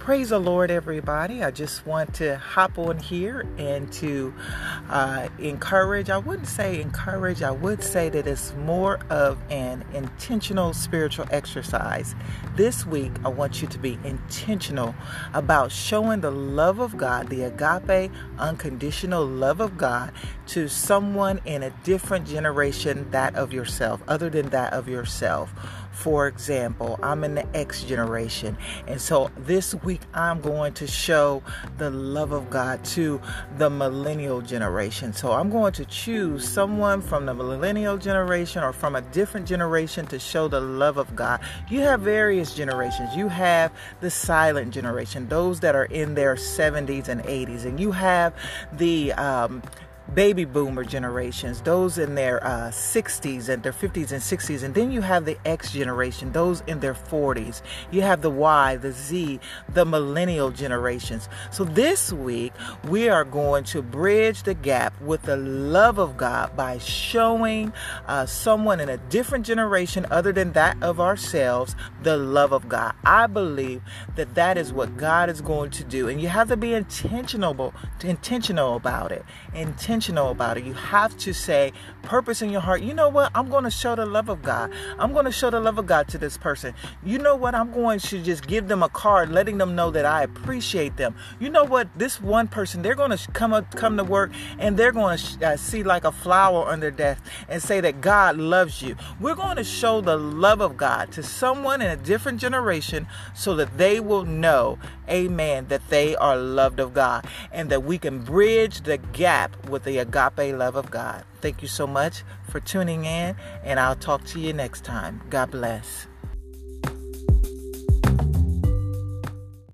Praise the Lord, everybody. I just want to hop on here and to uh, encourage. I wouldn't say encourage, I would say that it's more of an intentional spiritual exercise. This week, I want you to be intentional about showing the love of God, the agape, unconditional love of God, to someone in a different generation, that of yourself, other than that of yourself. For example, I'm in the X generation, and so this week I'm going to show the love of God to the millennial generation. So I'm going to choose someone from the millennial generation or from a different generation to show the love of God. You have various generations. You have the silent generation, those that are in their 70s and 80s, and you have the um, baby boomer generations, those in their uh, 60s and their 50s and 60s. And then you have the X generation, those in their 40s. You have the Y, the Z, the millennial generations. So this week, we are going to bridge the gap with the love of God by showing uh, someone in a different generation other than that of ourselves the love of God. I believe that that is what God is going to do. And you have to be intentional, intentional about it. Intentional intentional about it. You have to say, purpose in your heart, you know what? I'm going to show the love of God. I'm going to show the love of God to this person. You know what? I'm going to just give them a card letting them know that I appreciate them. You know what? This one person, they're going to come up, come to work and they're going to uh, see like a flower on their desk and say that God loves you. We're going to show the love of God to someone in a different generation so that they will know, amen, that they are loved of God and that we can bridge the gap with the agape love of God. Thank you so much for tuning in, and I'll talk to you next time. God bless.